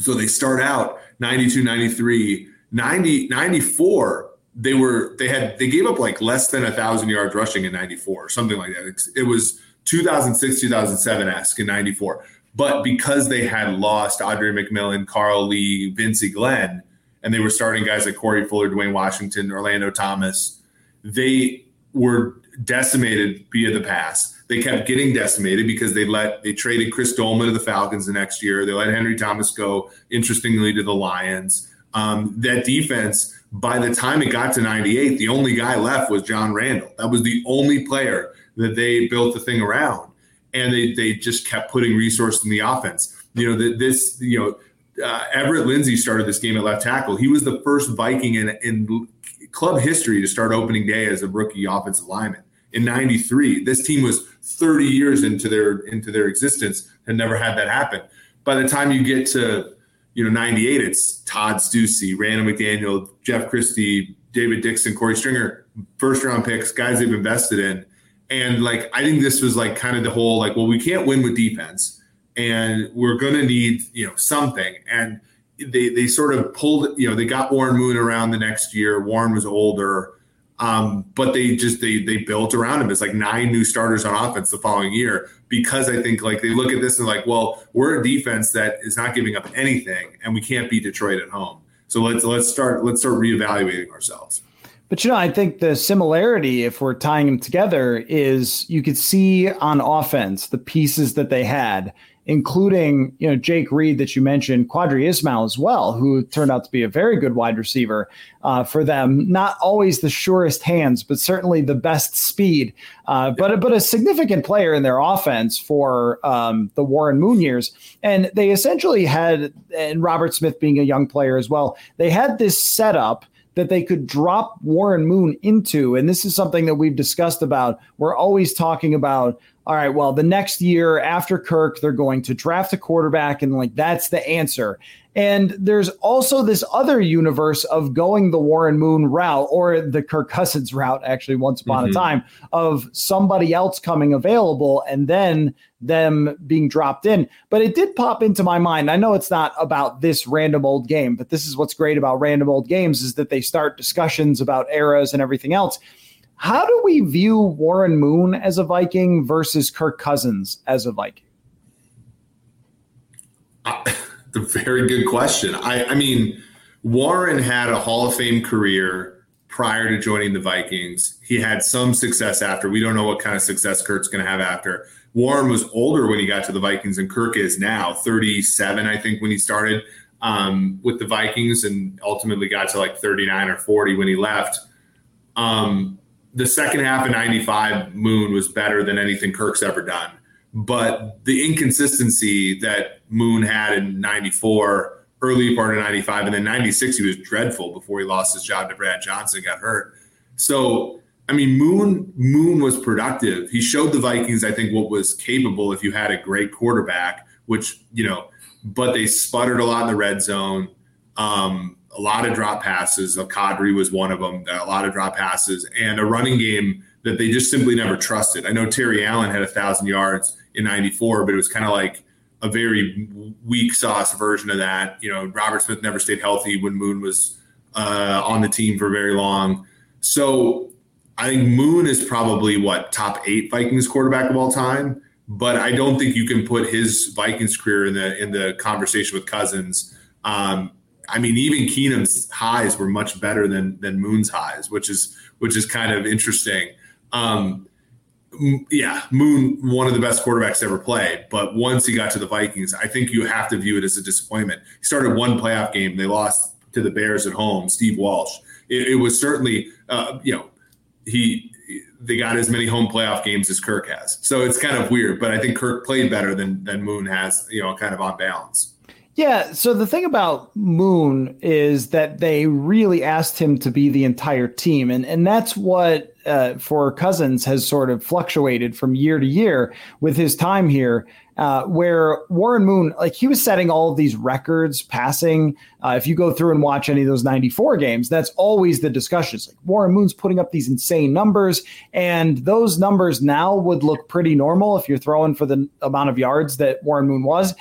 So they start out 92, 93, 90, 94. They were, they had, they gave up like less than a thousand yards rushing in 94, or something like that. It was 2006, 2007 esque in 94. But because they had lost Audray McMillian, Carl Lee, Vencie Glenn, and they were starting guys like Corey Fuller, Dewayne Washington, Orlando Thomas, they were decimated via the pass. They kept getting decimated because they let they traded Chris Doleman to the Falcons the next year. They let Henry Thomas go, interestingly, to the Lions. Um, that defense, by the time it got to 98, the only guy left was John Randle. That was the only player that they built the thing around. And they, they just kept putting resources in the offense. You know, the, this, you know, uh, Everett Lindsay started this game at left tackle. He was the first Viking in, in club history to start opening day as a rookie offensive lineman in 93 this team was 30 years into their into their existence and never had that happen. By the time you get to you know 98 it's todd Steussie, randall mcdaniel jeff Christy, david dixon Korey stringer first round picks guys they've invested in. And like i think this was like kind of the whole like well we can't win with defense and we're to need you know something. And they they sort of pulled you know they got warren moon around the next year. Warren was older um, but they just they they built around him. It's like nine new starters on offense the following year because I think like they look at this and like, well, we're a defense that is not giving up anything, and we can't beat Detroit at home. So let's let's start let's start reevaluating ourselves.
But you know, I think the similarity, if we're tying them together, is you could see on offense the pieces that they had including you know Jake Reed that you mentioned, Qadry Ismail as well, who turned out to be a very good wide receiver uh, for them. Not always the surest hands, but certainly the best speed. Uh, but but a significant player in their offense for um, the Warren Moon years, and they essentially had and Robert Smith being a young player as well. They had this setup that they could drop Warren Moon into. And this is something that we've discussed about. We're always talking about all right, well, the next year after Kirk, they're going to draft a quarterback, and like that's the answer. And there's also this other universe of going the Warren Moon route or the Kirk Cousins route, actually, once upon mm-hmm. a time, of somebody else coming available and then them being dropped in. But it did pop into my mind. I know it's not about this random old game, but this is what's great about random old games is that they start discussions about eras and everything else. How do we view Warren Moon as a Viking versus Kirk Cousins as a Viking?
Uh, very good question. I, I mean, Warren had a Hall of Fame career prior to joining the Vikings. He had some success after. We don't know what kind of success Kirk's going to have after. Warren was older when he got to the Vikings, and Kirk is now 37, I think, when he started um, with the Vikings, and ultimately got to like 39 or 40 when he left. Um, the second half of 95 Moon was better than anything Kirk's ever done. But the inconsistency that Moon had in 94, early part of 95, and then 96, he was dreadful before he lost his job to Brad Johnson, got hurt. So, I mean, Moon Moon was productive. He showed the Vikings, I think, what was capable if you had a great quarterback, which, you know, but they sputtered a lot in the red zone. Um, a lot of drop passes. Qadry was one of them. A lot of drop passes and a running game that they just simply never trusted. I know Terry Allen had a thousand yards in '94, but it was kind of like a very weak sauce version of that. You know, Robert Smith never stayed healthy when Moon was uh, on the team for very long. So I think Moon is probably what top eight Vikings quarterback of all time. But I don't think you can put his Vikings career in the in the conversation with Cousins. Um, I mean, even Keenum's highs were much better than than Moon's highs, which is which is kind of interesting. Um, yeah, Moon, one of the best quarterbacks ever played. But once he got to the Vikings, I think you have to view it as a disappointment. He started one playoff game, they lost to the Bears at home. Steve Walsh. It, it was certainly, uh, you know, he they got as many home playoff games as Kirk has. So it's kind of weird, but I think Kirk played better than than Moon has, you know, kind of on balance.
Yeah. So the thing about Moon is that they really asked him to be the entire team, and and that's what uh, for Cousins has sort of fluctuated from year to year with his time here. Uh, where Warren Moon, like he was setting all of these records passing. Uh, if you go through and watch any of those 94 games, that's always the discussion. It's like Warren Moon's putting up these insane numbers, and those numbers now would look pretty normal if you're throwing for the amount of yards that Warren Moon was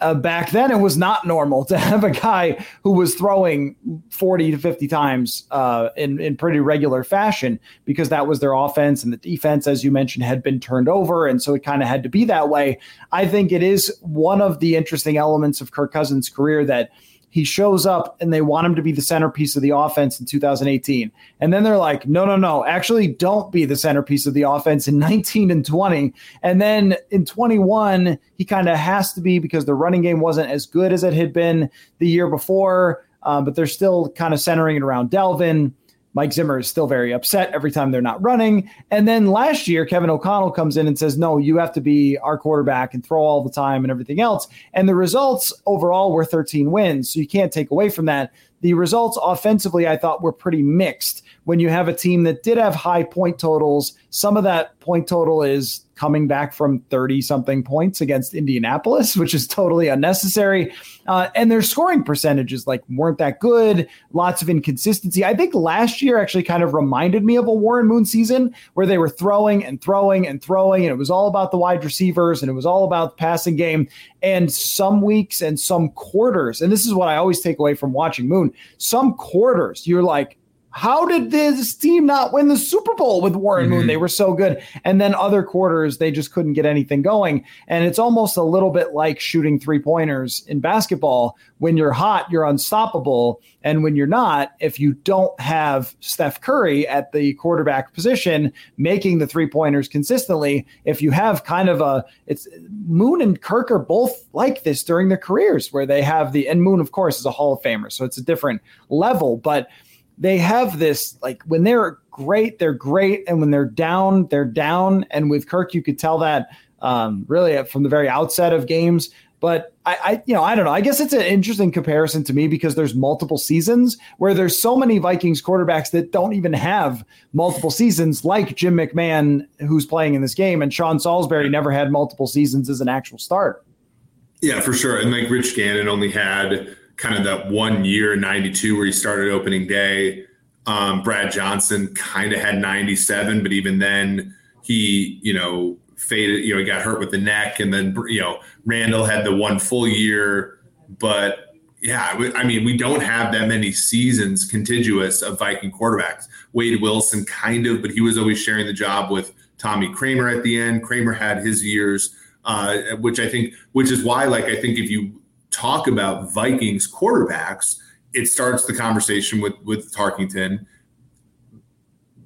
uh, back then it was not normal to have a guy who was throwing 40 to 50 times uh, in, in pretty regular fashion because that was their offense and the defense, as you mentioned, had been turned over. And so it kind of had to be that way. I think it is one of the interesting elements of Kirk Cousins' career that – he shows up and they want him to be the centerpiece of the offense in 2018. And then they're like, no, no, no, actually don't be the centerpiece of the offense in 19 and 20. And then in 21, he kind of has to be because the running game wasn't as good as it had been the year before. Um, but they're still kind of centering it around Dalvin. Mike Zimmer is still very upset every time they're not running. And then last year, Kevin O'Connell comes in and says, No, you have to be our quarterback and throw all the time and everything else. And the results overall were 13 wins. So you can't take away from that. The results offensively, I thought, were pretty mixed when you have a team that did have high point totals. Some of that point total is coming back from 30 something points against Indianapolis, which is totally unnecessary. Uh, and their scoring percentages like weren't that good. Lots of inconsistency. I think last year actually kind of reminded me of a Warren Moon season where they were throwing and throwing and throwing, and it was all about the wide receivers and it was all about the passing game. And some weeks and some quarters, and this is what I always take away from watching Moon. Some quarters, you're like, how did this team not win the Super Bowl with Warren mm-hmm. Moon? They were so good. And then other quarters, they just couldn't get anything going. And it's almost a little bit like shooting three pointers in basketball. When you're hot, you're unstoppable. And when you're not, if you don't have Steph Curry at the quarterback position making the three pointers consistently, if you have kind of a, it's Moon and Kirk are both like this during their careers where they have the, and Moon, of course, is a Hall of Famer. So it's a different level. But they have this like when they're great, they're great, and when they're down, they're down. And with Kirk, you could tell that um, really from the very outset of games. But I, I, you know, I don't know. I guess it's an interesting comparison to me because there's multiple seasons where there's so many Vikings quarterbacks that don't even have multiple seasons, like Jim McMahon, who's playing in this game, and Sean Salisbury never had multiple seasons as an actual starter.
Yeah, for sure. And like Rich Gannon only had kind of that one year, 92, where he started opening day. Um, Brad Johnson kind of had 97, but even then he, you know, faded, you know, he got hurt with the neck. And then, you know, Randall had the one full year. But yeah, I mean, we don't have that many seasons contiguous of Viking quarterbacks. Wade Wilson kind of, but he was always sharing the job with Tommy Kramer at the end. Kramer had his years, uh, which I think, which is why, like, I think if you talk about Vikings quarterbacks, it starts the conversation with with Tarkenton.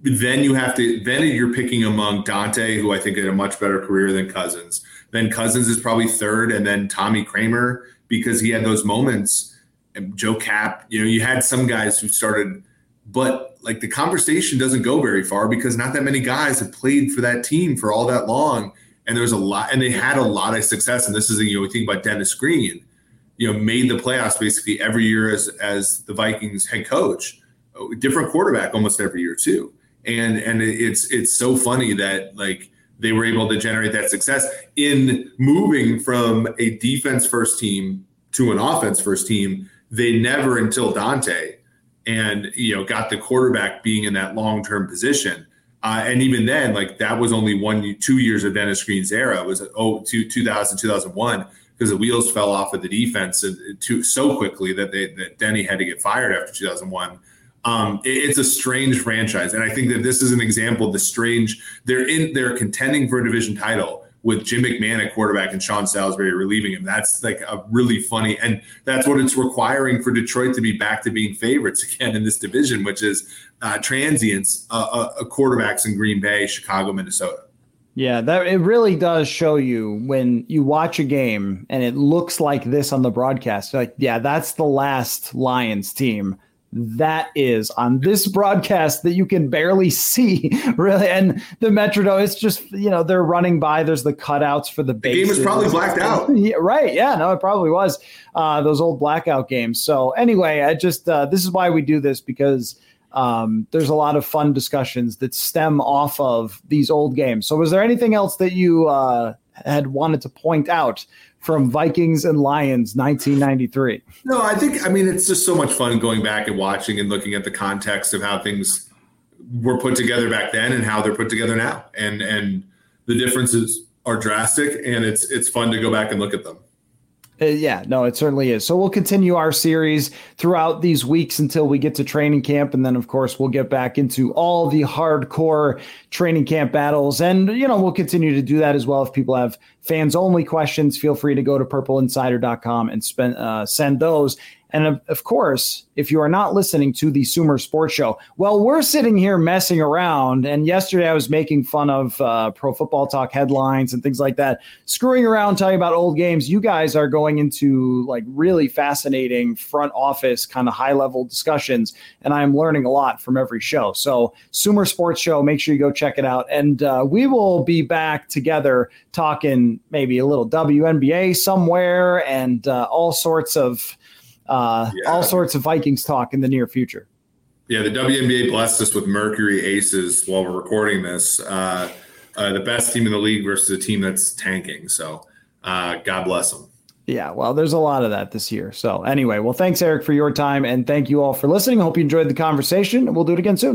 Then you have to then you're picking among Daunte, who I think had a much better career than Cousins. Then Cousins is probably third, and then Tommy Kramer because he had those moments. And Joe Kapp, you know, you had some guys who started, but like the conversation doesn't go very far because not that many guys have played for that team for all that long. And there's a lot, and they had a lot of success. And this is, you know, we think about Dennis Green you know, made the playoffs basically every year as as the Vikings head coach, different quarterback almost every year too. And and it's it's so funny that like they were able to generate that success in moving from a defense first team to an offense first team. They never until Daunte and you know got the quarterback being in that long term position. Uh, and even then, like that was only one, two years of Dennis Green's era. It was oh, 2000, 2001 because the wheels fell off of the defense too, so quickly that they that Denny had to get fired after 2001. Um, it, it's a strange franchise, and I think that this is an example of the strange. They're in they're contending for a division title with Jim McMahon at quarterback and Sean Salisbury relieving him. That's like a really funny, and that's what it's requiring for Detroit to be back to being favorites again in this division, which is uh, transients, uh, uh, quarterbacks in Green Bay, Chicago, Minnesota.
Yeah, that it really does show you when you watch a game and it looks like this on the broadcast. Like, yeah, that's the last Lions team. That is on this broadcast that you can barely see, really. And the Metrodome, it's just you know they're running by. There's the cutouts for the, the
game is probably blacked out.
yeah, right? Yeah, no, it probably was uh, those old blackout games. So anyway, I just uh, this is why we do this because um, there's a lot of fun discussions that stem off of these old games. So, was there anything else that you uh, had wanted to point out from Vikings and Lions 1993?
No, I think, I mean, it's just so much fun going back and watching and looking at the context of how things were put together back then and how they're put together now. And, and the differences are drastic and it's, it's fun to go back and look at them.
Uh, yeah, no, it certainly is. So we'll continue our series throughout these weeks until we get to training camp. And then, of course, we'll get back into all the hardcore training camp battles. And, you know, we'll continue to do that as well. If people have fans only questions, feel free to go to purpleinsider.com and spend, uh, send those. And of, of, course, if you are not listening to the Sumer Sports Show, well, we're sitting here messing around. And yesterday I was making fun of uh, Pro Football Talk headlines and things like that, screwing around, talking about old games. You guys are going into like really fascinating front office kind of high level discussions. And I'm learning a lot from every show. So, Sumer Sports Show, make sure you go check it out. And uh, we will be back together talking maybe a little WNBA somewhere and uh, all sorts of uh, yeah. all sorts of Vikings talk in the near future.
Yeah, the WNBA blessed us with Mercury Aces while we're recording this. Uh, uh, the best team in the league versus a team that's tanking. So, uh, God bless them.
Yeah, well, there's a lot of that this year. So, anyway, well, thanks, Eric, for your time. And thank you all for listening. Hope you enjoyed the conversation. We'll do it again soon.